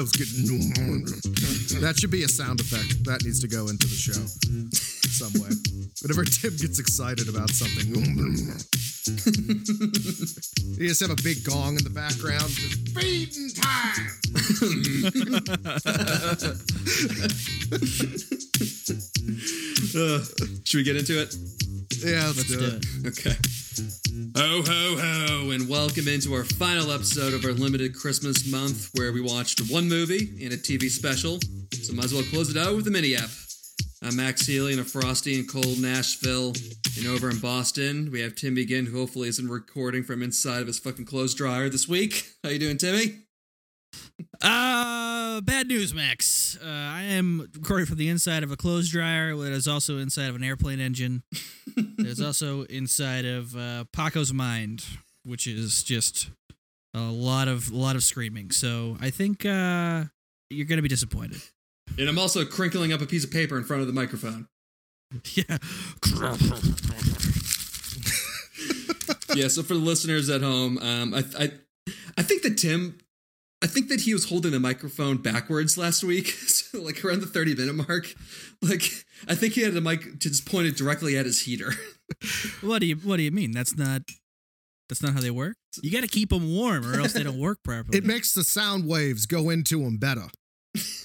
that was good. That should be a sound effect. That needs to go into the show some way. Whenever Tim gets excited about something, you just have a big gong in the background. Just feeding time. Uh, should we get into it? Yeah, let's, Let's do, do it. it. Okay. Ho, ho, ho, and welcome into our final episode of our limited Christmas month where we watched one movie and a TV special. So might as well close it out with a mini app. I'm Max Healy in a frosty and cold Nashville. And over in Boston, we have Tim Begin, who hopefully isn't recording from inside of his fucking clothes dryer this week. How you doing, Timmy? Uh, bad news, Max. Uh, I am recording from the inside of a clothes dryer that is also inside of an airplane engine. It's also inside of uh, Paco's mind, which is just a lot of a lot of screaming. So I think uh, you're gonna be disappointed. And I'm also crinkling up a piece of paper in front of the microphone. Yeah. yeah, so for the listeners at home, um, I, I, I think that Tim, I think that he was holding the microphone backwards last week, so like around the thirty minute mark. Like, I think he had the mic just pointed directly at his heater. What do you What do you mean? That's not. That's not how they work. You got to keep them warm, or else they don't work properly. It makes the sound waves go into them better.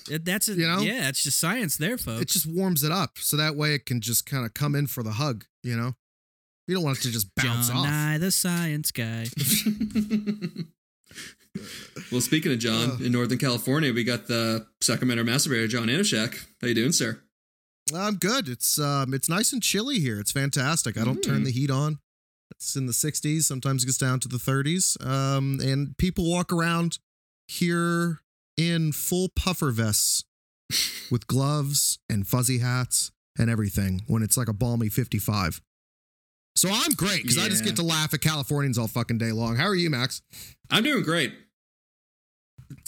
It- that's a, you know? Yeah, it's just science there, folks. It just warms it up, so that way it can just kind of come in for the hug. You know, you don't want it to just bounce John off. Nye, the science guy. well, speaking of John, in Northern California, we got the Sacramento masturbator John Anishak. How you doing, sir? I'm good. It's um, it's nice and chilly here. It's fantastic. I don't turn the heat on. It's in the 60s. Sometimes it gets down to the 30s. Um, and people walk around here in full puffer vests with gloves and fuzzy hats and everything when it's like a balmy 55. So I'm great because I just get to laugh at Californians all fucking day long. How are you, Max? I'm doing great.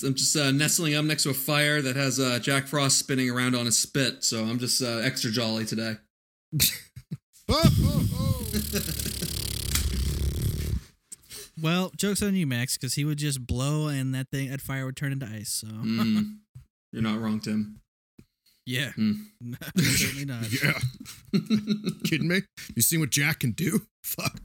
I'm just uh, nestling up next to a fire that has uh, Jack Frost spinning around on a spit, so I'm just uh, extra jolly today. Oh, oh, oh. Well, joke's on you, Max, because he would just blow and that thing, that fire would turn into ice. So, Mm, you're not wrong, Tim. yeah. Hmm. Certainly not. yeah. Kidding me? You seen what Jack can do? Fuck.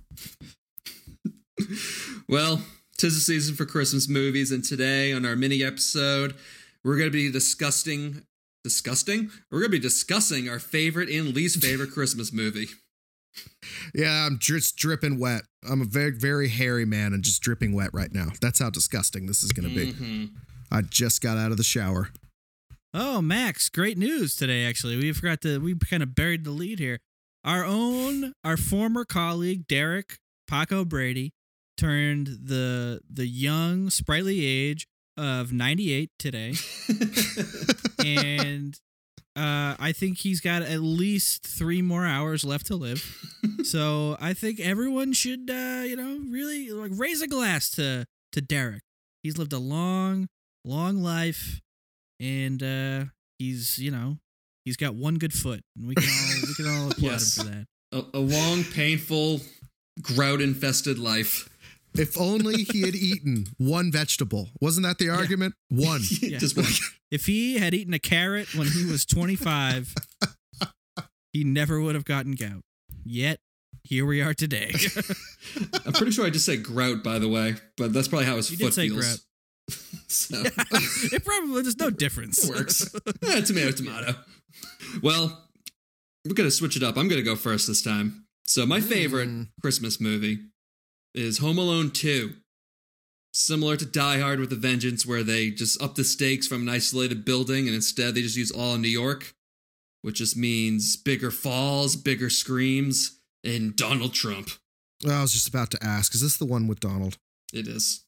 Well, tis the season for Christmas movies, and today on our mini episode, we're going to be discussing, disgusting. We're going to be discussing our favorite and least favorite Christmas movie. Yeah, I'm just dripping wet. I'm a very, very hairy man and just dripping wet right now. That's how disgusting this is going to be. Mhm. I just got out of the shower. Oh, Max, great news today, actually. We forgot to, we kind of buried the lead here. Our own, our former colleague, Derek Paco Brady, turned the the young, sprightly age of 98 today. and uh, I think he's got at least three more hours left to live. so I think everyone should, uh, you know, really like raise a glass to to Derek. He's lived a long, long life, and uh, he's, you know, he's got one good foot, and we can all we can all applaud Yes. him for that. a, a long, painful, grout-infested life. If only he had eaten one vegetable. Wasn't that the argument? One. Just one. If he had eaten a carrot when he was 25, he never would have gotten gout. Yet, here we are today. I'm pretty sure I just said grout, by the way, but that's probably how his You foot did say feels. grout. so it probably there's no difference. it works. Eh, tomato, tomato. Well, we're gonna switch it up. I'm gonna go first this time. So my favorite Mm. Christmas movie is Home Alone 2. Similar to Die Hard with a Vengeance, where they just up the stakes from an isolated building and instead they just use all of New York, which just means bigger falls, bigger screams, and Donald Trump. I was just about to ask. Is this the one with Donald? It is.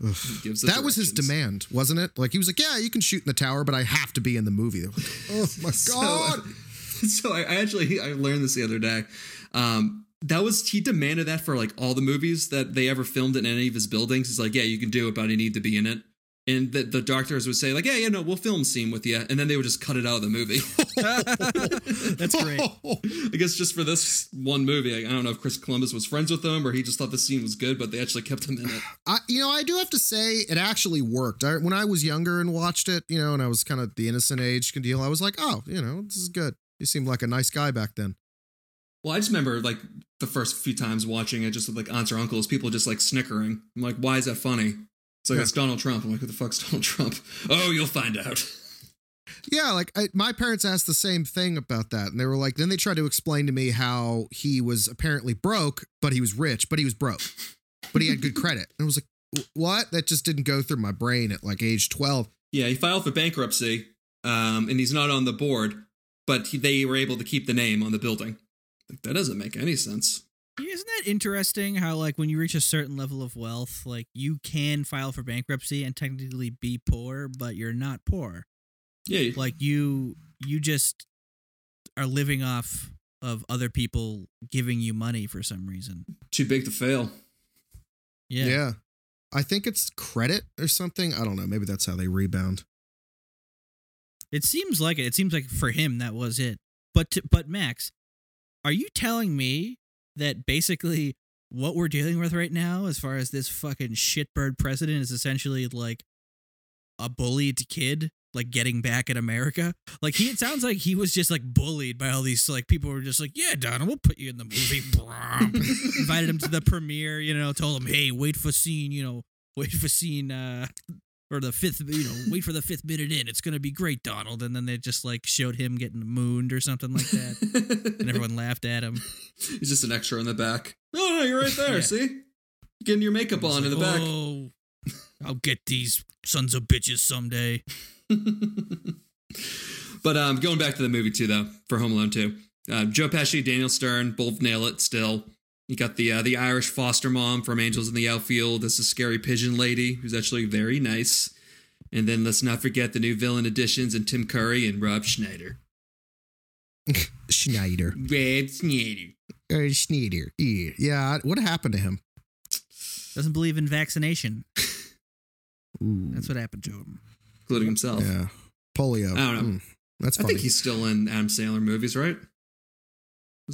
That was his demand, wasn't it? Like he was like, "Yeah, you can shoot in the tower, but I have to be in the movie." Like, oh my So- god! so I, I actually I learned this the other day. Um, that was he demanded that for like all the movies that they ever filmed in any of his buildings. He's like, yeah, you can do it, but I need to be in it. and the, the doctors would say like, "Yeah, yeah, no, we'll film scene with you," and then they would just cut it out of the movie. That's great. I guess just for this one movie, I, I don't know if Chris Columbus was friends with them or he just thought the scene was good, but they actually kept him in it. I, you know, I do have to say it actually worked. I, when I was younger and watched it, you know, and I was kind of the innocent age deal, I was like, oh, you know, this is good. He seemed like a nice guy back then. Well, I just remember like the first few times watching it, just with like aunts or uncles, people just like snickering. I'm like, why is that funny? It's like Yeah. it's Donald Trump. I'm like, who the fuck's Donald Trump? Oh, you'll find out. Yeah, like I, my parents asked the same thing about that, and they were like, then they tried to explain to me how he was apparently broke, but he was rich, but he was broke, but he had good credit. And I was like, what? That just didn't go through my brain at like age twelve. Yeah, he filed for bankruptcy, um, and he's not on the board, but he, they were able to keep the name on the building. Like, that doesn't make any sense. Isn't that interesting how like when you reach a certain level of wealth, like you can file for bankruptcy and technically be poor, but you're not poor. Yeah, Like you you just are living off of other people giving you money for some reason. too big to fail. Yeah. Yeah. I think it's credit or something. I don't know. Maybe that's how they rebound. It seems like it. It seems like for him that was it. But to, but Max, are you telling me that basically what we're dealing with right now, as far as this fucking shitbird president, is essentially like a bullied kid, like getting back at America? Like he, it sounds like he was just like bullied by all these like people who were just like, yeah, Donald, we'll put you in the movie. Invited him to the premiere, you know, told him, hey, wait for scene, you know, wait for scene. uh or the fifth, you know, wait for the fifth minute in. It's gonna be great, Donald. And then they just like showed him getting mooned or something like that, and everyone laughed at him. He's just an extra in the back. Oh, no, you're right there. Yeah. See? Getting your makeup on in the back. Oh, I'll get these sons of bitches someday. but um, going back to the movie too, though, for Home Alone 2, uh, Joe Pesci, Daniel Stern, both nail it still. You got the uh, the Irish foster mom from Angels in the Outfield. This is scary pigeon lady who's actually very nice. And then let's not forget the new villain additions and Tim Curry and Rob Schneider. Schneider. Rob Schneider. Uh, Schneider. Yeah. yeah. What happened to him? Doesn't believe in vaccination. Ooh. That's what happened to him. Including himself. Yeah. Polio. I don't know. Mm, that's I think he's still in Adam Sandler movies, right?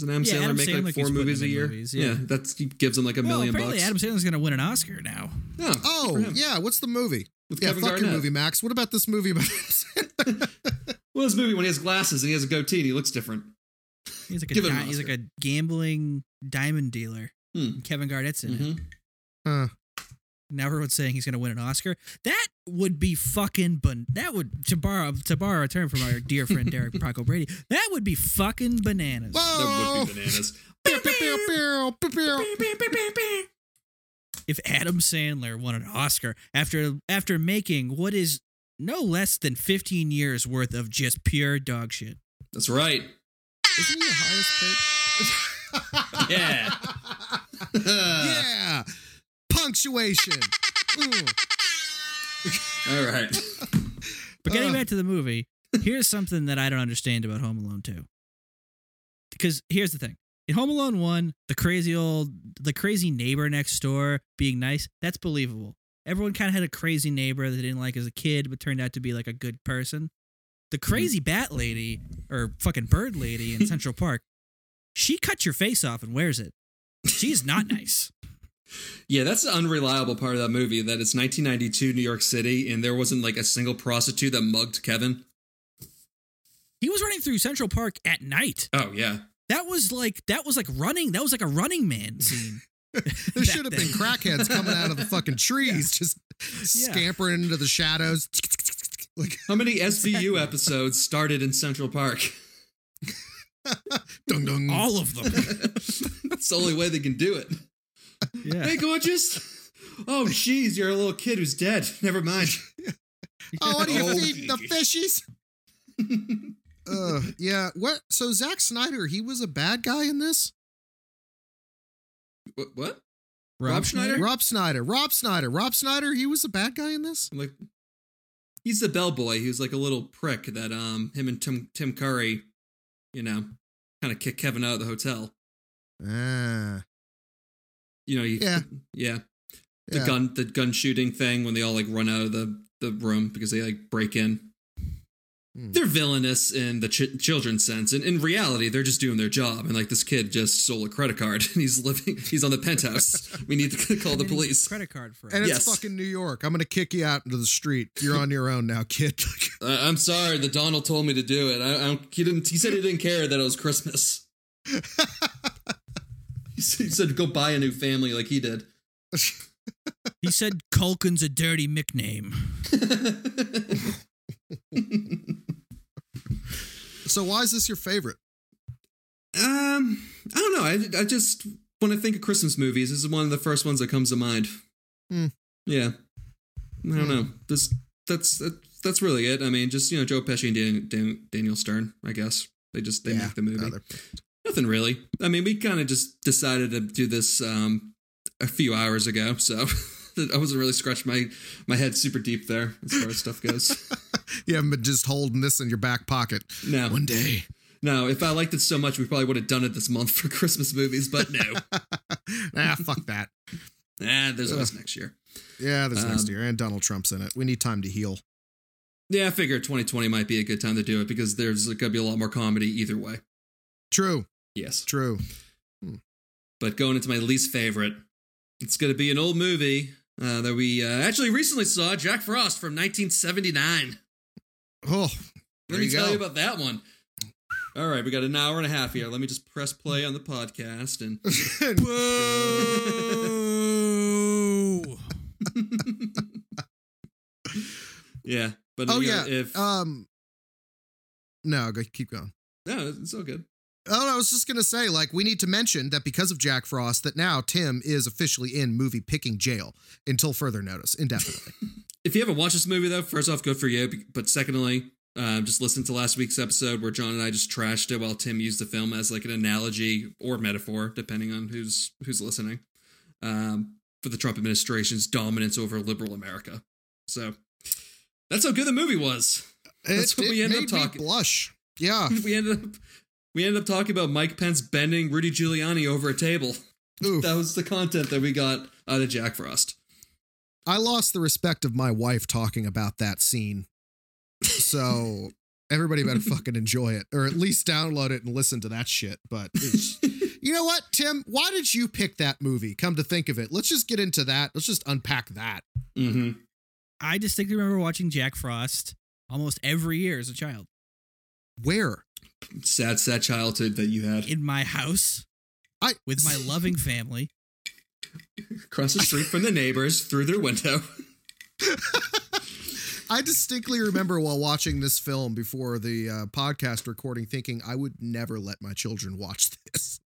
Doesn't Adam Yeah, Sandler Adam make Sandler like four movies a year? movies, yeah. yeah. that's he gives him like a well, million apparently bucks. Adam Sandler's gonna win an Oscar now. Yeah, oh, yeah. What's the movie? with yeah, Kevin fuck Garnett. your movie, Max. What about this movie about Well, his movie when he has glasses and he has a goatee and he looks different. He's like a Give him an di- he's like a gambling diamond dealer. Hmm. Kevin Garnett's in it. Mhm. Huh. Now everyone's saying he's going to win an Oscar. That would be fucking. Ban- that would to borrow to borrow a term from our dear friend Derek Procco Brady. That would be fucking bananas. That would be bananas. If Adam Sandler won an Oscar after after making what is no less than 15 years worth of just pure dog shit. That's right. Isn't he the highest paid? Yeah. yeah. Punctuation. All right. But getting Uh. back to the movie, here's something that I don't understand about Home Alone 2. Because here's the thing. In Home Alone 1, the crazy old the crazy neighbor next door being nice, that's believable. Everyone kind of had a crazy neighbor that they didn't like as a kid, but turned out to be like a good person. The crazy bat lady or fucking bird lady in Central Park, she cuts your face off and wears it. She's not nice. Yeah, that's the unreliable part of that movie. That it's 1992 New York City, and there wasn't like a single prostitute that mugged Kevin. He was running through Central Park at night. Oh yeah, That was like that was like running. That was like a running man scene. There should have been crackheads coming out of the fucking trees, just Yeah. scampering into the shadows. Like, how many SVU episodes started in Central Park? dung dung. All of them. That's the only way they can do it. Yeah. Hey, gorgeous. Oh, jeez, you're a little kid who's dead. Never mind. Oh, what do you Oh, feed the fishies? Uh, yeah. What? So Zack Snyder, he was a bad guy in this. what? what? Rob Schneider? Rob Snyder. Rob Snyder. Rob Snyder. He was a bad guy in this. I'm like, he's the bellboy who's like a little prick that um him and Tim Tim Curry, you know, kind of kick Kevin out of the hotel. Ah. You know, you, Yeah. yeah, the yeah. gun the gun shooting thing when they all like run out of the the room because they like break in. Hmm. They're villainous in the ch- children's sense, and in reality, they're just doing their job. And like this kid just stole a credit card, and he's living, he's on the penthouse. we need to call the police. Credit card for And it. it's Yes. fucking New York. I'm gonna kick you out into the street. You're on your own now, kid. Uh, I'm sorry, the Donald told me to do it. I, I don't, he didn't. He said he didn't care that it was Christmas. He said, go buy a new family like he did. He said Culkin's a dirty nickname. so why is this your favorite? Um, I don't know. I, I just when I think of Christmas movies, this is one of the first ones that comes to mind. Hmm. Yeah, I don't Hmm. know. This that's that's really it. I mean, just you know, Joe Pesci and Dan, Dan, Daniel Stern. I guess they just they Yeah, make the movie. no, they're- Nothing really. I mean, we kind of just decided to do this um a few hours ago, so I wasn't really scratching my my head super deep there as far as stuff goes. you haven't been just holding this in your back pocket. no, One day. no. If I liked it so much, we probably would have done it this month for Christmas movies, but no. ah, fuck that. Ah, there's always next year. Yeah, there's next Um, year, and Donald Trump's in it. We need time to heal. Yeah, I figure 2020 might be a good time to do it because there's going to be a lot more comedy either way. True, Yes. true. But going into my least favorite, it's going to be an old movie uh, that we uh, actually recently saw, Jack Frost from 1979. Oh, Let me you tell go. you about that one. All right, we got an hour and a half here. Let me just press play on the podcast and Whoa! yeah. But oh yeah. if um. No, go keep going. no, it's all good. Oh, I was just gonna say, like, we need to mention that because of Jack Frost, that now Tim is officially in movie picking jail until further notice, indefinitely. If you haven't watched this movie though, first off, good for you. But secondly, um, just listen to last week's episode where John and I just trashed it while Tim used the film as like an analogy or metaphor, depending on who's who's listening, um, for the Trump administration's dominance over liberal America. So that's how good the movie was. That's it, what we ended up made me talking- Blush. Yeah. we ended up we ended up talking about Mike Pence bending Rudy Giuliani over a table. Oof. That was the content that we got out of Jack Frost. I lost the respect of my wife talking about that scene. So everybody better fucking enjoy it, or at least download it and listen to that shit. But you know what, Tim? Why did you pick that movie? Come to think of it, let's just get into that. Let's just unpack that. mm-hmm. I distinctly remember watching Jack Frost almost every year as a child Where? Sad, sad childhood that you had. in my house I with my loving family. across the street from the neighbors through their window. I distinctly remember while watching this film before the uh, podcast recording, thinking I would never let my children watch this.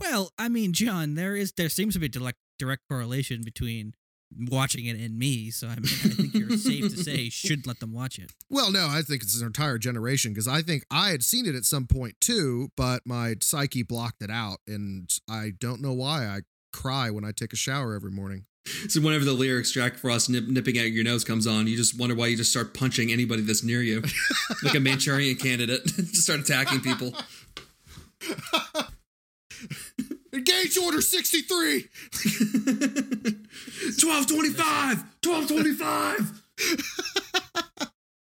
Well, I mean, John, there is there seems to be a direct direct correlation between watching it and me. So I mean, I think you're safe to say should let them watch it. Well, no, I think it's an entire generation because I think I had seen it at some point too, but my psyche blocked it out, and I don't know why. I cry when I take a shower every morning. So whenever the lyrics Jack Frost nip, nipping at your nose comes on, you just wonder why you just start punching anybody that's near you, like a Manchurian candidate. just start attacking people. Engage Order 63! 1225! 1225!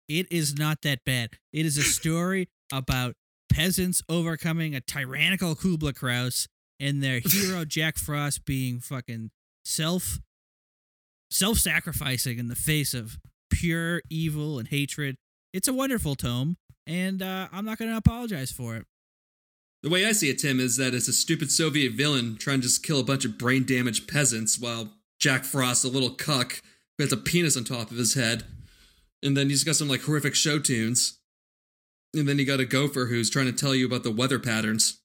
It is not that bad. It is a story about peasants overcoming a tyrannical Kubla Kraus and their hero Jack Frost being fucking self self sacrificing in the face of pure evil and hatred. It's a wonderful tome, and uh, I'm not going to apologize for it. The way I see it, Tim, is that it's a stupid Soviet villain trying to just kill a bunch of brain damaged peasants while Jack Frost, a little cuck who has a penis on top of his head. And then he's got some like horrific show tunes. And then you got a gopher who's trying to tell you about the weather patterns.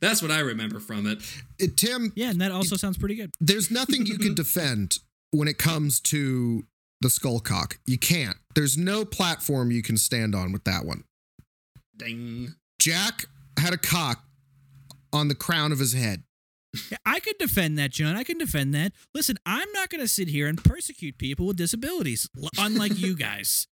That's what I remember from it. It, Tim, Yeah, and that also sounds pretty good. there's nothing you can defend when it comes to the skullcock. You can't. There's no platform you can stand on with that one. Ding. Jack had a cock on the crown of his head. I can defend that, John. I can defend that. Listen, I'm not going to sit here and persecute people with disabilities, unlike you guys.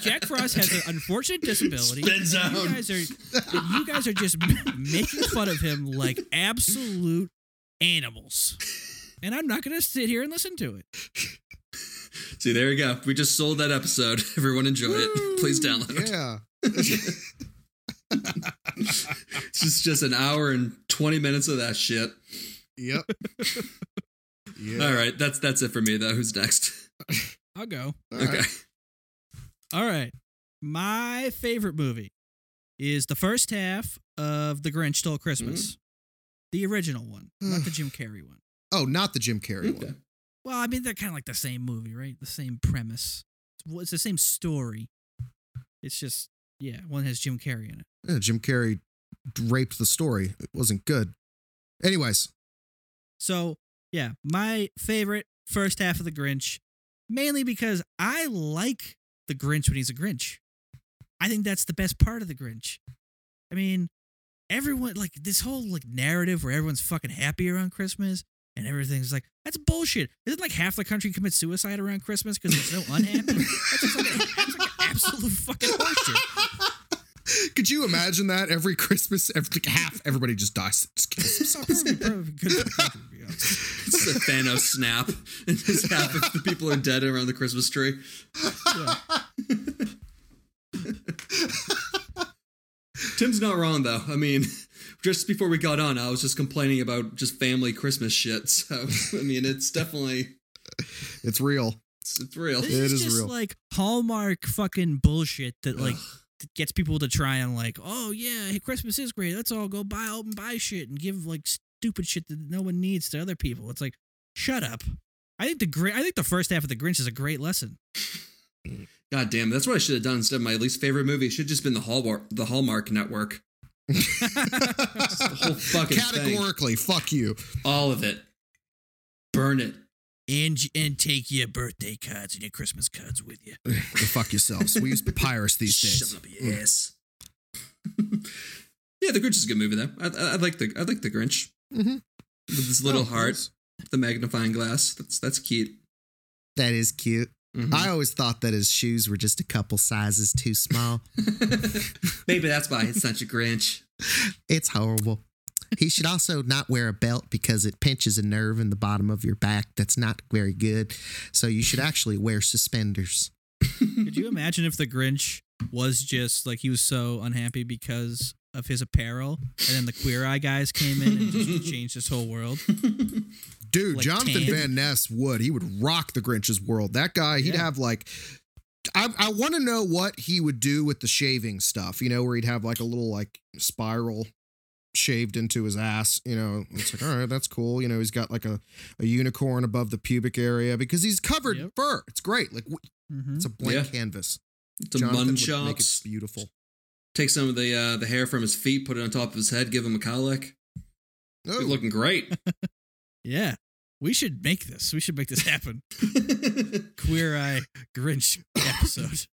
Jack Frost has an unfortunate disability. Spin and zone. You guys are, you guys are just making fun of him like absolute animals, and I'm not going to sit here and listen to it. See, there you go. We just sold that episode. Everyone enjoyed it. Please download. It. Yeah. It's just, just an hour and 20 minutes of that shit. yep. Yeah. All right. That's that's it for me, though. Who's next? I'll go. All right. Okay. All right. My favorite movie is the first half of The Grinch Stole Christmas. Mm-hmm. The original one, not the Jim Carrey one. Oh, not the Jim Carrey Okay. one. Well, I mean, they're kind of like the same movie, right? The same premise. It's- It's the same story. It's just, yeah, one has Jim Carrey in it. Yeah, Jim Carrey raped the story. It wasn't good. Anyways, So, yeah, my favorite first half of The Grinch, mainly because I like The Grinch when he's a Grinch. I think that's the best part of The Grinch. I mean, everyone, like, this whole, like, narrative where everyone's fucking happy around Christmas and everything's like, that's bullshit. Isn't like half the country commit suicide around Christmas because they're so unhappy? that's just like, that's like absolute fucking horseshit. could you imagine that every Christmas, every, like half everybody just dies, just kills themselves? Perfect- perfect- good for the country, to be honest. It's a Thanos snap, and just half of the people are dead around the Christmas tree. Tim's not wrong though. I mean, just before we got on, I was just complaining about just family Christmas shit. So I mean, it's definitely It's real. it's, it's real. This It is is just real. like Hallmark fucking bullshit that like gets people to try and like, oh yeah, hey, Christmas is great. Let's all go buy out and buy shit and give like stupid shit that no one needs to other people. It's like, shut up. I think the great. I think the first half of the Grinch is a great lesson. God damn, that's what I should have done instead of my least favorite movie. It should have just been the Hallmark, the Hallmark Network. The whole fucking thing. Categorically, fuck you. all of it. Burn it. And and take your birthday cards and your Christmas cards with you. Go fuck yourselves. We use papyrus these Shove days. it up your ass. yeah, the Grinch is a good movie though. I, I, I like the I like the Grinch Mm-hmm. with his little Oh, heart, nice. the magnifying glass. That's that's cute. That is cute. Mhm. I always thought that his shoes were just a couple sizes too small. Maybe that's why it's such a Grinch. It's horrible. He should also not wear a belt because it pinches a nerve in the bottom of your back. That's not very good. So you should actually wear suspenders. Could you imagine if the Grinch was just like he was so unhappy because of his apparel, and then the Queer Eye guys came in and just changed his whole world? Dude, Like Jonathan tan? Van Ness would. He would rock the Grinch's world. That guy, he'd Yeah. have like. I, I want to know what he would do with the shaving stuff, you know, where he'd have like a little like spiral shaved into his ass, you know. It's like, all right, that's cool. You know, he's got like a, a unicorn above the pubic area because he's covered in fur. It's great. Like, Mm-hmm. it's a blank Yeah. canvas. It's Jonathan mun would make it beautiful. Take some of the uh, the hair from his feet, put it on top of his head, give him a cowlick. Oh, He's looking great. Yeah. We should make this. We should make this happen. Queer Eye Grinch episode.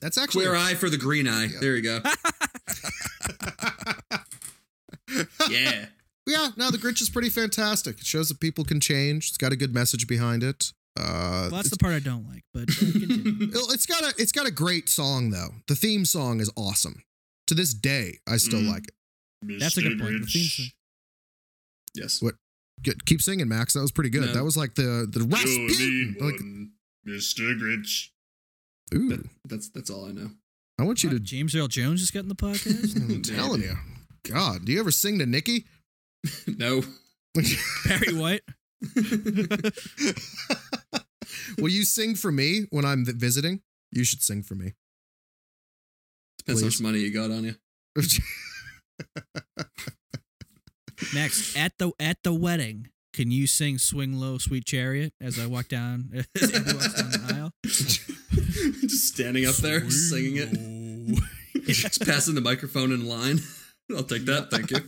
that's actually Queer eye for the green eye. Yeah. There you go. Yeah. yeah, no, the Grinch is pretty fantastic. It shows that people can change. It's got a good message behind it. Uh, Well, that's the part I don't like, but uh, it's got a it's got a great song though. The theme song is awesome. To this day, I still Mhm. like it. That's a good point. The theme song. Yes. What? Good. Keep singing, Max. That was pretty good. No. That was like the the Rasputin. Like, Mr. Grinch. ooh, That, that's that's all I know. I want you What, to. James Earl Jones just got in the podcast. I'm telling you. God, do you ever sing to Nikki? no. Barry White. Will you sing for me when I'm visiting? You should sing for me. Depends how much money you got on you. Next, at the at the wedding, can you sing "Swing Low, Sweet Chariot" as I walk down as Andy walks down the aisle? Just standing up there singing it. Just passing the microphone in line. I'll take that. Thank you.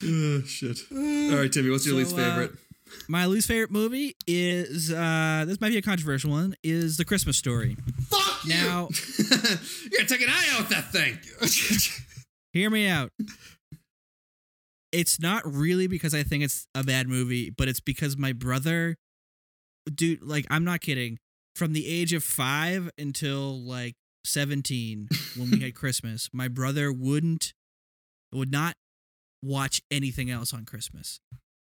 oh, shit. All right, Timmy, what's your So, least uh, favorite? My least favorite movie is uh this might be a controversial one. Is The Christmas Story. Fuck you. Now, you gotta take an eye out with that thing. hear me out. It's not really because I think it's a bad movie, but it's because my brother, dude, like I'm not kidding. From the age of five until like 17, when we had Christmas, my brother wouldn't, would not watch anything else on Christmas.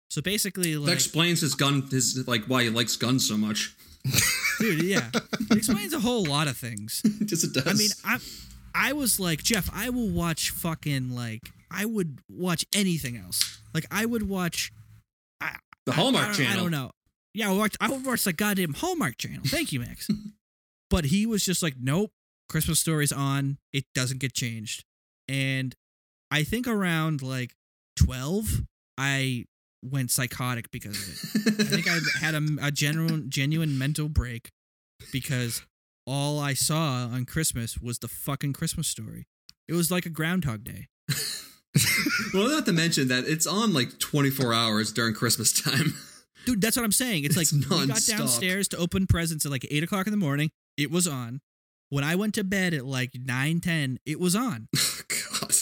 So basically, That explains his gun, his like why he likes guns so much. dude, yeah, it explains a whole lot of things. Just it does. I mean, I I was like, Jeff, I will watch fucking like I would watch anything else. Like I would watch the Hallmark I, don't- Channel. I don't know. Yeah, I would watch, I would watch the goddamn Hallmark Channel. Thank you, Max. but he was just like, nope, Christmas Story's on. It doesn't get changed. And I think around like twelve, I went psychotic because of it. I think I had a, a genuine genuine mental break because all I saw on Christmas was the fucking Christmas story. It was like a Groundhog Day. well, not to mention that it's on like 24 hours during Christmas time. Dude, that's what I'm saying. It's, It's like we got downstairs to open presents at like eight o'clock in the morning. It was on. When I went to bed at like nine ten, it was on. Oh, God.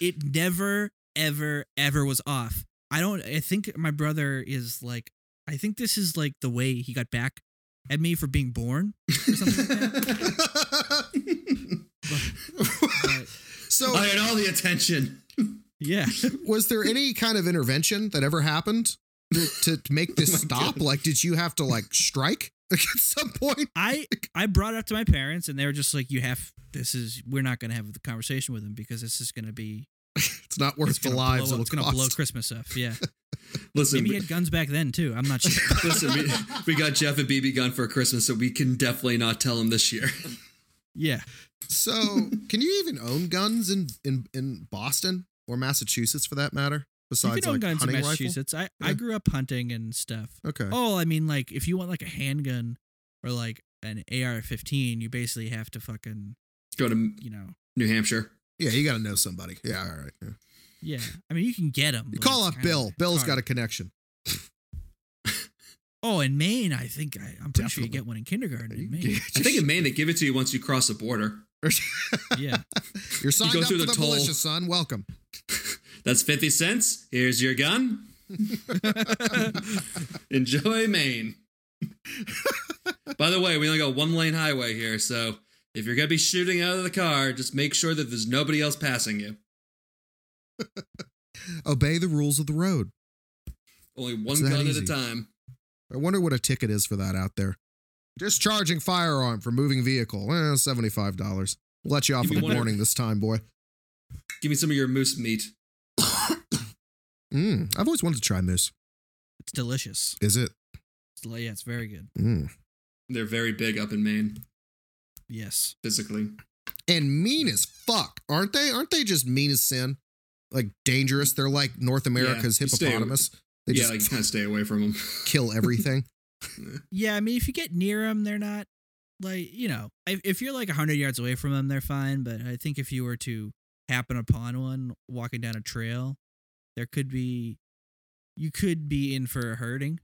It never, ever, ever was off. I don't. I think my brother is like. I think this is like the way he got back at me for being born or something like that. But, so, I had all the attention. yeah. was there any kind of intervention that ever happened to, to make this Oh stop? God. Like, did you have to like strike at some point? I I brought it up to my parents and they were just like, "You have this is we're not going to have the conversation with him because this is going to be It's not worth it's the lives blow, it's going to blow Christmas up." Yeah, Listen, maybe he had guns back then too. I'm not sure. listen, we, we got Jeff a BB gun for Christmas, so we can definitely not tell him this year. yeah, So, can you even own guns in in in Boston or Massachusetts for that matter? You Besides, can own like guns in hunting rifle? Massachusetts. I I grew up hunting and stuff. Okay. Oh, I mean, like if you want like a handgun or like an AR-15, you basically have to fucking Go to you know. New Hampshire. Yeah, you got to know somebody. Yeah, all right. Yeah. Yeah, I mean you can get them. You call up Bill. Bill's got a connection. Oh, in Maine, I think I, I'm pretty sure you get one in kindergarten in Maine. I think in Maine they give it to you once you cross the border. yeah, You're signed go up through for the the, toll. militia, son. Welcome. That's 50 cents. Here's your gun. Enjoy Maine. By the way, we only got one lane highway here, so if you're going to be shooting out of the car, just make sure that there's nobody else passing you. Obey the rules of the road. Only one gun at a time. I wonder what a ticket is for that out there. Discharging firearm for moving vehicle. Eh, Seventy-five dollars. We'll let you off Give me the morning this time, boy. Give me some of your moose meat. Mm, I've always wanted to try moose. it's delicious. Is it? It's, yeah, it's very good. Mm. They're very big up in Maine, Yes. physically. And mean as fuck, aren't they? Aren't they just mean as sin? Like dangerous. They're like North America's you stay- hippopotamus. They yeah, just like kind of stay away from them. kill everything. Yeah, I mean, if you get near them, they're not like you know. If, if you're like hundred yards away from them, they're fine. But I think if you were to happen upon one walking down a trail, there could be, you could be in for a hurting.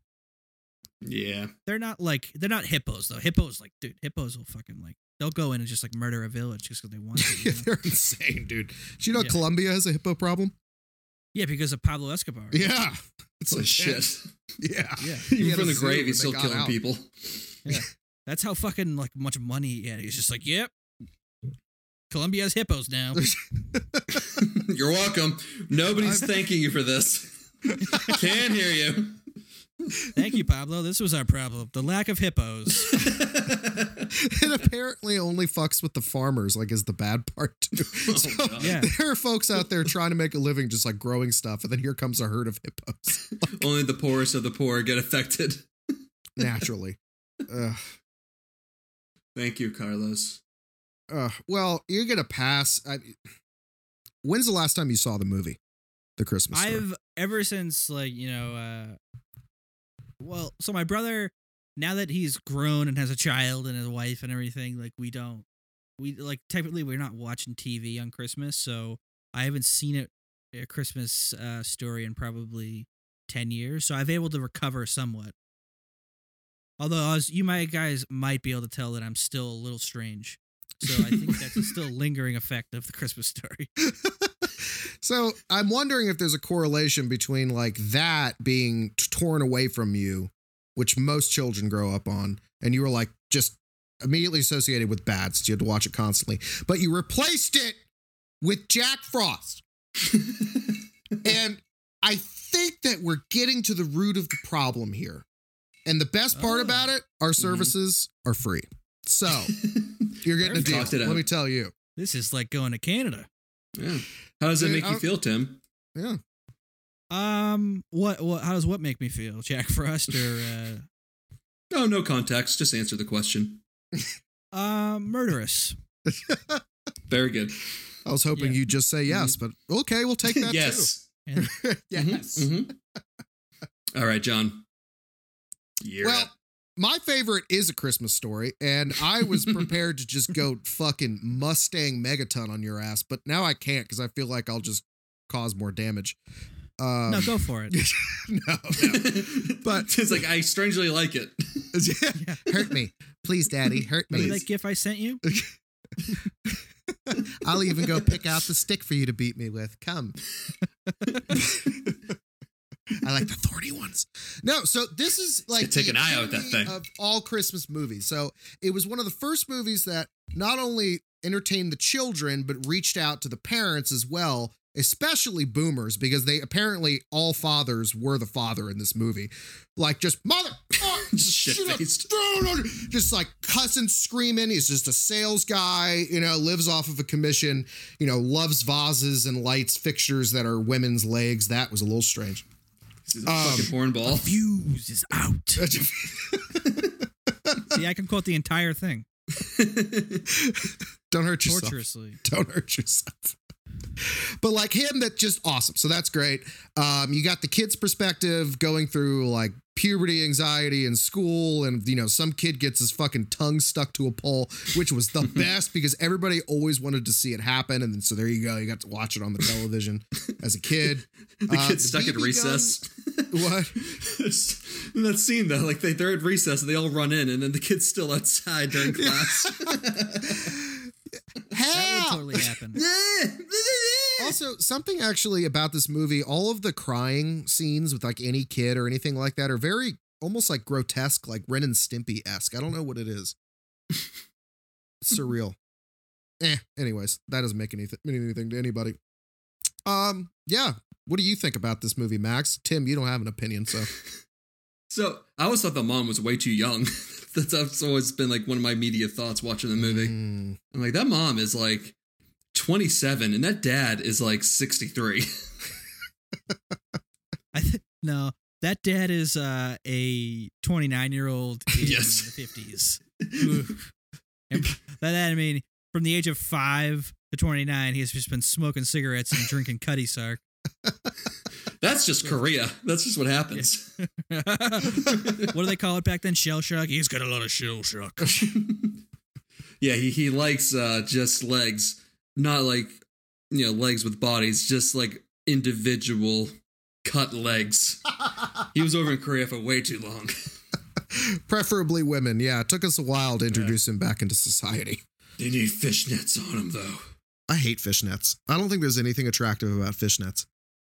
yeah. They're not like they're not hippos though. Hippos like dude, hippos will fucking like they'll go in and just like murder a village just because they want to. You know? They're insane, dude. Do you know Yeah. Colombia has a hippo problem? yeah, because of Pablo Escobar. Yeah. It's Holy like shit. Yeah. Yeah. He Even from the grave, and he's still killing out. people. That's how fucking like much money he had. He's just like, yep. Colombia has hippos now. You're welcome. Nobody's thanking you for this. Can't hear you. Thank you, Pablo. This was our problem. The lack of hippos. it apparently only fucks with the farmers, like is the bad part too. Oh, so Yeah. there are folks out there trying to make a living just like growing stuff, and then here comes a herd of hippos Only the poorest of the poor get affected. naturally. Ugh. Thank you, Carlos. Uh, well, you're gonna pass. I, when's the last time you saw the movie, The Christmas Story? I've ever since like you know, uh, well, so my brother, now that he's grown and has a child and a wife and everything, like we don't, we like technically we're not watching TV on Christmas, so I haven't seen it a Christmas uh, story in probably ten years, so I've able to recover somewhat. Although I was, you might guys might be able to tell that I'm still a little strange. So I think that's a still lingering effect of the Christmas story. so I'm wondering if there's a correlation between like that being torn away from you, which most children grow up on, and you were like just immediately associated with bad, so you had to watch it constantly. But you replaced it with Jack Frost. and I think that we're getting to the root of the problem here. And the best part Oh. about it, our mm-hmm. services are free. So you're getting a deal. it Let me tell you. This is like going to Canada. Yeah. How does that make you feel, Tim? Yeah. Um, what what? How does what make me feel? Jack Frost or uh... No, no context. Just answer the question. uh, uh murderous? Very good. I was hoping Yeah. you'd just say yes, but okay, we'll take that yes. too. yes. Mhm, mhm. All right, John. You're Well, up. My favorite is a Christmas story, and I was prepared to just go fucking Mustang Megaton on your ass, but now I can't because I feel like I'll just cause more damage. Um, no, go for it. no, no. But- it's like I strangely like it. hurt me, please, Daddy, hurt Remember me. that gif I sent you? I'll even go pick out the stick for you to beat me with. Come. I like the thorny ones. No, so this is like Take an eye out that thing. of all Christmas movies. So it was one of the first movies that not only entertained the children but reached out to the parents as well, especially boomers because they apparently all fathers were the father in this movie, like just mother, oh, Just shit up, shit-faced. just like cussing, screaming. He's just a sales guy, you know, lives off of a commission, you know, loves vases and lights fixtures that are women's legs. That was a little strange. He's a Um, fucking hornball. Fuse is out. See, I can quote the entire thing Don't hurt yourself. torturously. Don't hurt yourself. But like him, that's just awesome. So that's great. Um, you got the kid's perspective going through like puberty anxiety in school, and you know, some kid gets his fucking tongue stuck to a pole, which was the best because everybody always wanted to see it happen. And then so there you go, you got to watch it on the television as a kid. the Uh, kid's stuck at recess. What? in that scene though, like they, they're at recess and they all run in, and then the kid's still outside during class. That would totally happen. Also, something actually about this movie, all of the crying scenes with like any kid or anything like that are very almost like grotesque, like Ren and Stimpy esque. I don't know what it is. Surreal. Eh. Anyways, that doesn't make anything mean anything to anybody. Um. Yeah. What do you think about this movie, Max? Tim, you don't have an opinion, so So I always thought the mom was way too young. that's, that's always been like one of my media thoughts watching the movie. Mm. I'm like, that mom is like 27 and that dad is like 63. I th- no, that dad is uh, a 29 year old in Yes. the 50s. And by that I mean, from the age of five to 29, he's just been smoking cigarettes and drinking Cutty Sark. That's just Korea. That's just what happens. what do they call it back then? Shell shock. He's got a lot of shell shock. yeah, he, he likes uh, just legs, not like, you know, legs with bodies, just like individual cut legs. He was over in Korea for way too long. Preferably women. Yeah, it took us a while to introduce him back into society. They need fishnets on him, though. I hate fishnets. I don't think there's anything attractive about fishnets.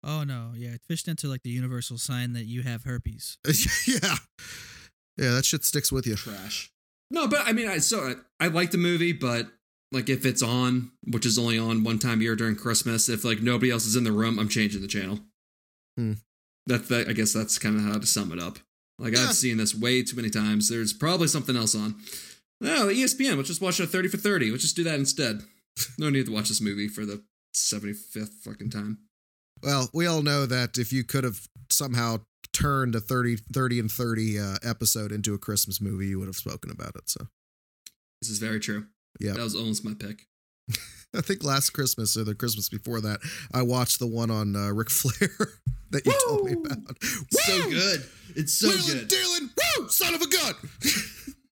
Oh no, yeah, fishnets are like the universal sign that you have herpes. yeah. Yeah, that shit sticks with you. Trash. No, but I mean, I so I, I like the movie, but like if it's on, which is only on one time a year during Christmas, if like nobody else is in the room, I'm changing the channel. Hmm. That, that I guess that's kind of how to sum it up. Like Yeah. I've seen this way too many times. There's probably something else on. No, the E ESPN. Let's just watch a 30 for 30. Let's just do that instead. No need to watch this movie for the 75th fucking time. Well, we all know that if you could have somehow turned a 30, 30 and 30 uh, episode into a Christmas movie, you would have spoken about it. So, This is very true. Yeah. That was almost my pick. I think last Christmas or the Christmas before that, I watched the one on uh, Ric Flair that you told me Woo! about. So good. It's so Wheeling, good. dealing, woo, son of a gun.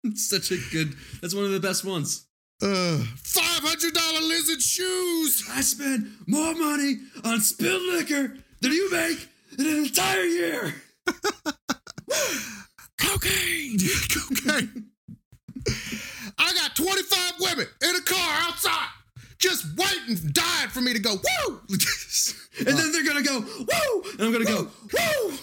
It's such a good. That's one of the best ones. Uh, $500 lizard shoes. I spend more money on spilled liquor than you make in an entire year. Cocaine. Cocaine. I got 25 women in a car outside just waiting, dying for me to go, woo! And then they're gonna go woo, and I'm gonna go woo.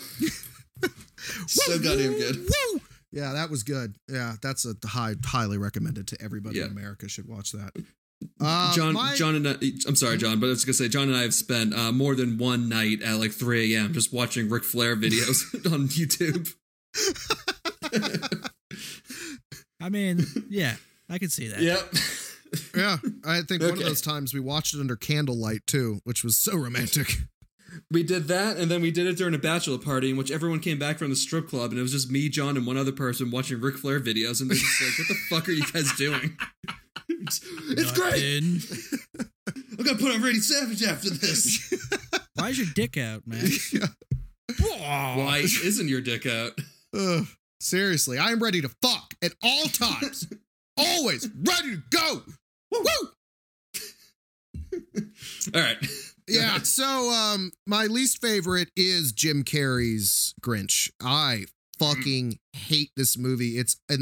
so goddamn good. Woo! Yeah, that was good. Yeah, that's a high, highly recommended to everybody Yeah. in America should watch that. Uh, John, my- John and I, I'm sorry, John, but I was gonna say John and I have spent uh, more than one night at like 3 a.m. just watching Ric Flair videos on YouTube. I mean, yeah, I can see that. Yep. yeah, I think one of those times we watched it under candlelight too, which was so romantic. We did that, and then we did it during a bachelor party in which everyone came back from the strip club, and it was just me, John, and one other person watching Ric Flair videos, and they're just like, "What the fuck are you guys doing?" it's it's great. Nothing. I'm gonna put on Randy Savage after this. Why's your dick out, man? Why isn't your dick out? Ugh, seriously, I am ready to fuck at all times. Always ready to go. Woo! All right. Yeah, so um my least favorite is Jim Carrey's Grinch. I fucking hate this movie. It's a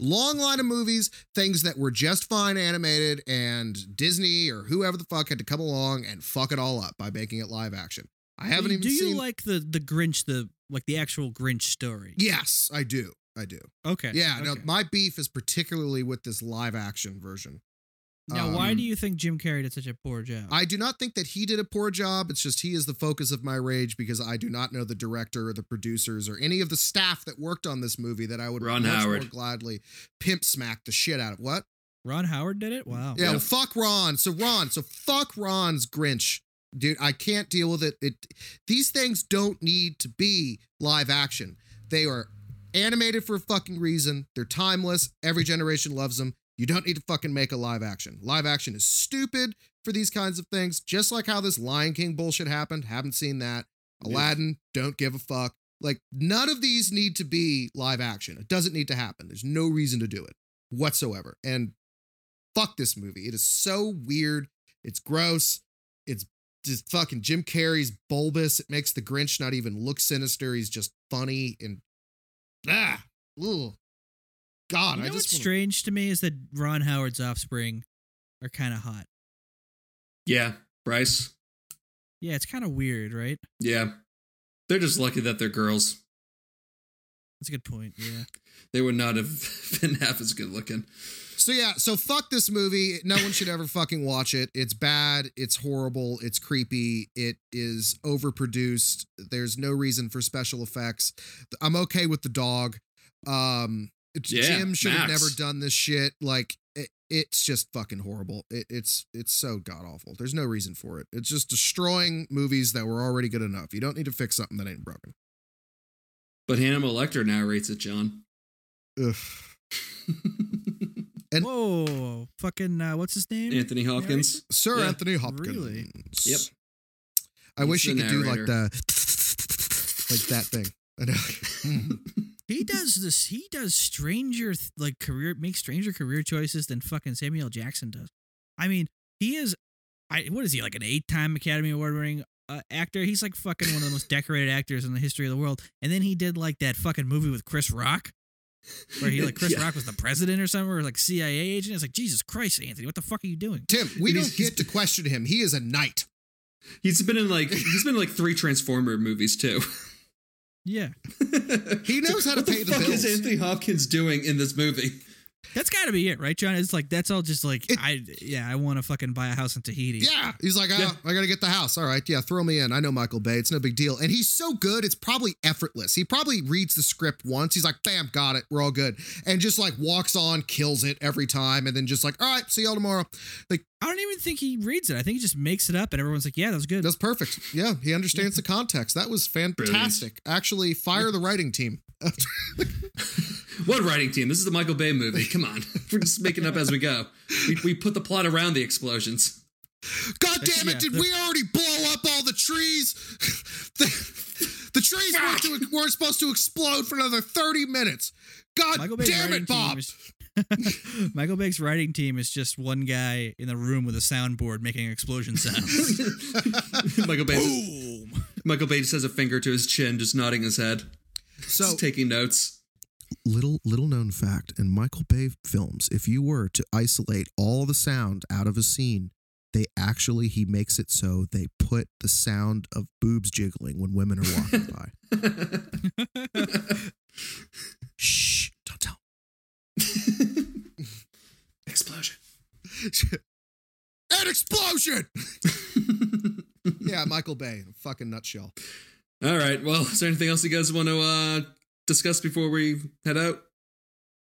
long line of movies, things that were just fine animated, and Disney or whoever the fuck had to come along and fuck it all up by making it live action. I haven't even Do you seen. like the the Grinch, the like the actual Grinch story? yes, I do. I do. Okay. Yeah, no, okay. my beef is particularly with this live action version. Now, why um, do you think Jim Carrey did such a poor job? I do not think that he did a poor job. It's just he is the focus of my rage because I do not know the director or the producers or any of the staff that worked on this movie that I would Ron much Howard. more gladly pimp smack the shit out of. What? Ron Howard did it. Wow. Yeah, Yeah. well, fuck Ron. So Ron, so fuck Ron's Grinch. Dude, I can't deal with it. It these things don't need to be live action. They are animated for a fucking reason. They're timeless. Every generation loves them. You don't need to fucking make a live action. Live action is stupid for these kinds of things, just like how this Lion King bullshit happened. Haven't seen that. Yeah. Aladdin, don't give a fuck. Like, none of these need to be live action. It doesn't need to happen. There's no reason to do it whatsoever. And fuck this movie. It is so weird. It's gross. It's just fucking Jim Carrey's bulbous. It makes the Grinch not even look sinister. He's just funny and ah, ugh. God, You know I what's just wanna- strange to me is that Ron Howard's offspring are kind of hot. Yeah, Bryce. Yeah, it's kind of weird, right? Yeah. They're just lucky that they're girls. That's a good point. Yeah. They would not have been half as good looking. So yeah, so fuck this movie. No one should ever fucking watch it. It's bad. It's horrible. It's creepy. It is overproduced. There's no reason for special effects. I'm okay with the dog. Um, Yeah, Jim should have never done this shit. Like it, it's just fucking horrible. It, it's it's so god awful. There's no reason for it. It's just destroying movies that were already good enough. You don't need to fix something that ain't broken. But Hannibal Lecter narrates it, John. Ugh. And- Whoa, fucking uh, what's his name? Anthony Hopkins. Sir Yeah. Anthony Hopkins. Really? Yep. I He's wish he the could do like narrator. the like that thing. I know. He does this. He does stranger like career makes stranger career choices than fucking Samuel Jackson does. I mean, he is. I what is he like an eight time Academy Award winning uh, actor? He's like fucking one of the most decorated actors in the history of the world. And then he did like that fucking movie with Chris Rock. Where he like Chris Yeah. Rock was the president or something, or like CIA agent. It's like Jesus Christ, Anthony, what the fuck are you doing? Tim, we And don't he's- he's- get to question him. He is a knight. He's been in like he's been in like three Transformer movies too. Yeah, He knows how to what pay the fuck bills. is Anthony Hopkins doing in this movie? That's got to be it, right, John? It's like that's all just like It- I yeah, I want to fucking buy a house in Tahiti. Yeah, he's like, oh, Yeah. I gotta get the house. All right, yeah, throw me in. I know Michael Bay. It's no big deal. And he's so good, it's probably effortless. He probably reads the script once. He's like, bam, got it. We're all good. And just like walks on, kills it every time, and then just like, all right, see y'all tomorrow. Like, I don't even think he reads it. I think he just makes it up, and everyone's like, "Yeah, that was good." that's perfect. Yeah, he understands the context. That was fantastic. Actually, fire the writing team. What writing team? This is the Michael Bay movie. Come on, we're just making up as we go. We, we put the plot around the explosions. God damn it, Yeah, did the- we already blow up all the trees? the, the trees weren't, to, weren't supposed to explode for another 30 minutes. God Michael Bay's damn writing it, Bob. team is- Michael Bay's writing team is just one guy in the room with a soundboard making explosion sounds. Michael Bay. Boom. Michael Bay just has a finger to his chin, just nodding his head, So, just taking notes. little little known fact in Michael Bay films, if you were to isolate all the sound out of a scene, they actually he makes it so they put the sound of boobs jiggling when women are walking by. Shh, don't tell. Explosion. bullshit. yeah, Michael Bay, fucking nutshell. All right. Well, is there anything else you guys want to uh, discuss before we head out?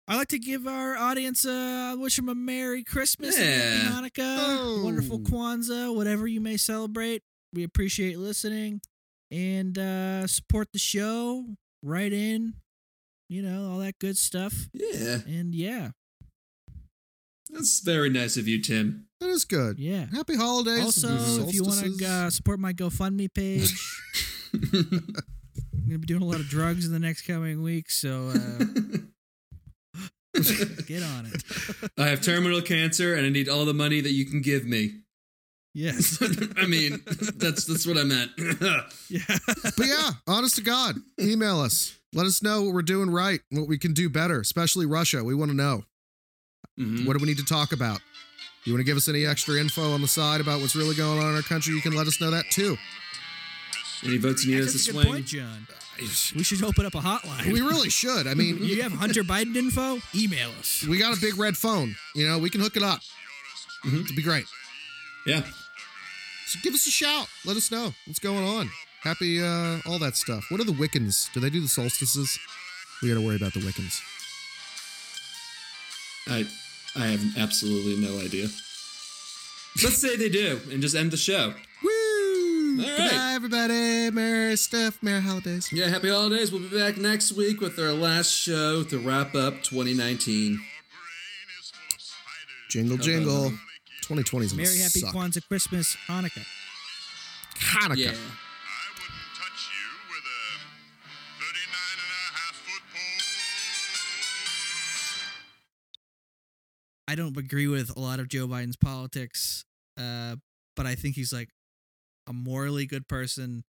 I'd like to give our audience uh wish them a Merry Christmas, and Yeah. Happy Hanukkah, Oh. wonderful Kwanzaa, whatever you may celebrate. We appreciate listening and uh support the show. Write in, you know, all that good stuff. Yeah, And yeah, that's very nice of you, Tim. That is good. yeah. Happy holidays. Also, if you want to uh, support my GoFundMe page, I'm gonna be doing a lot of drugs in the next coming weeks, so uh, get on it. I have terminal cancer, and I need all the money that you can give me. Yes, I mean, that's that's what I meant. yeah. but yeah, honest to God, email us. Let us know what we're doing right, what we can do better, especially Russia. We want to know. Mhm. What do we need to talk about? You want to give us any extra info on the side about what's really going on in our country? You can let us know that too. Any votes you need us to That's a good swing? point, John. We should open up a hotline. We really should. I mean, you have Hunter Biden info? Email us. we got a big red phone. You know, we can hook it up. It'd be great. Yeah. So give us a shout. Let us know what's going on. Happy, uh, all that stuff. What are the Wiccans? Do they do the solstices? We got to worry about the Wiccans. I I have absolutely no idea. Let's say they do, and just end the show. Woo! All right. Goodbye, everybody. Merry stuff. Merry holidays. Yeah, happy holidays. We'll be back next week with our last show to wrap up 2019. Jingle, jingle. that? 2020 is Merry Happy suck. Kwanzaa, Christmas, Hanukkah. Hanukkah. Yeah. I wouldn't touch you with a 39 and a half foot pole. I don't agree with a lot of Joe Biden's politics, uh, but I think he's like a morally good person,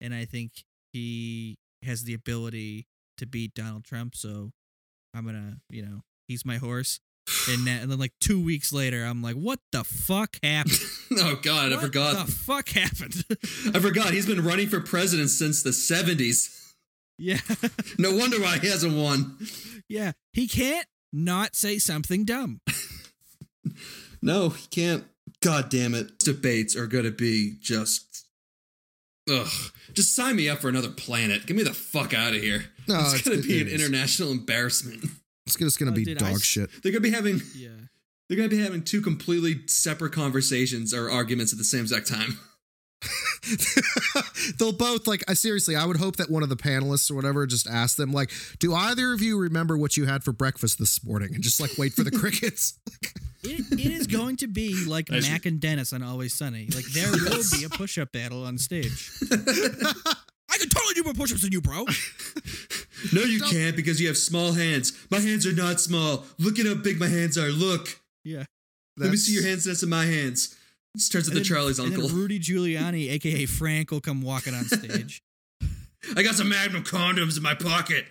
and I think he has the ability to beat Donald Trump. So I'm gonna, you know, he's my horse. And, that, and then like two weeks later, I'm like, what the fuck happened? Oh God, I forgot. the fuck happened? I forgot. He's been running for president since the 70s. yeah, No wonder why he hasn't won. yeah. He can't not say something dumb. No, he can't. God damn it. Debates are going to be just. Ugh. Just sign me up for another planet. Get me the fuck out of here. No, it's it's- going to be an is. international embarrassment. It's just going to Oh, be dude, I dog s- shit. They're going to be having. Yeah. They're going to be having two completely separate conversations or arguments at the same exact time. They'll both like I seriously, I would hope that one of the panelists or whatever just ask them like, "Do either of you remember what you had for breakfast this morning?" and just like wait for the crickets. It, it is going to be like I Mac and Dennis on Always Sunny. Like there will be a push-up battle on stage. I can totally do more push-ups than you, bro. No, you Don't- can't because you have small hands. My hands are not small. Look at how big my hands are. Look. Yeah. Let me see your hands next to my hands. It starts with the then- Charlie's and then uncle. Rudy Giuliani, aka Frank, will come walking on stage. I got some Magnum condoms in my pocket.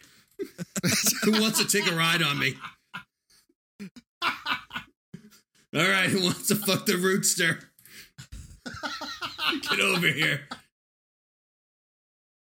who wants to take a ride on me? All right, who wants to fuck the rootster? Get over here.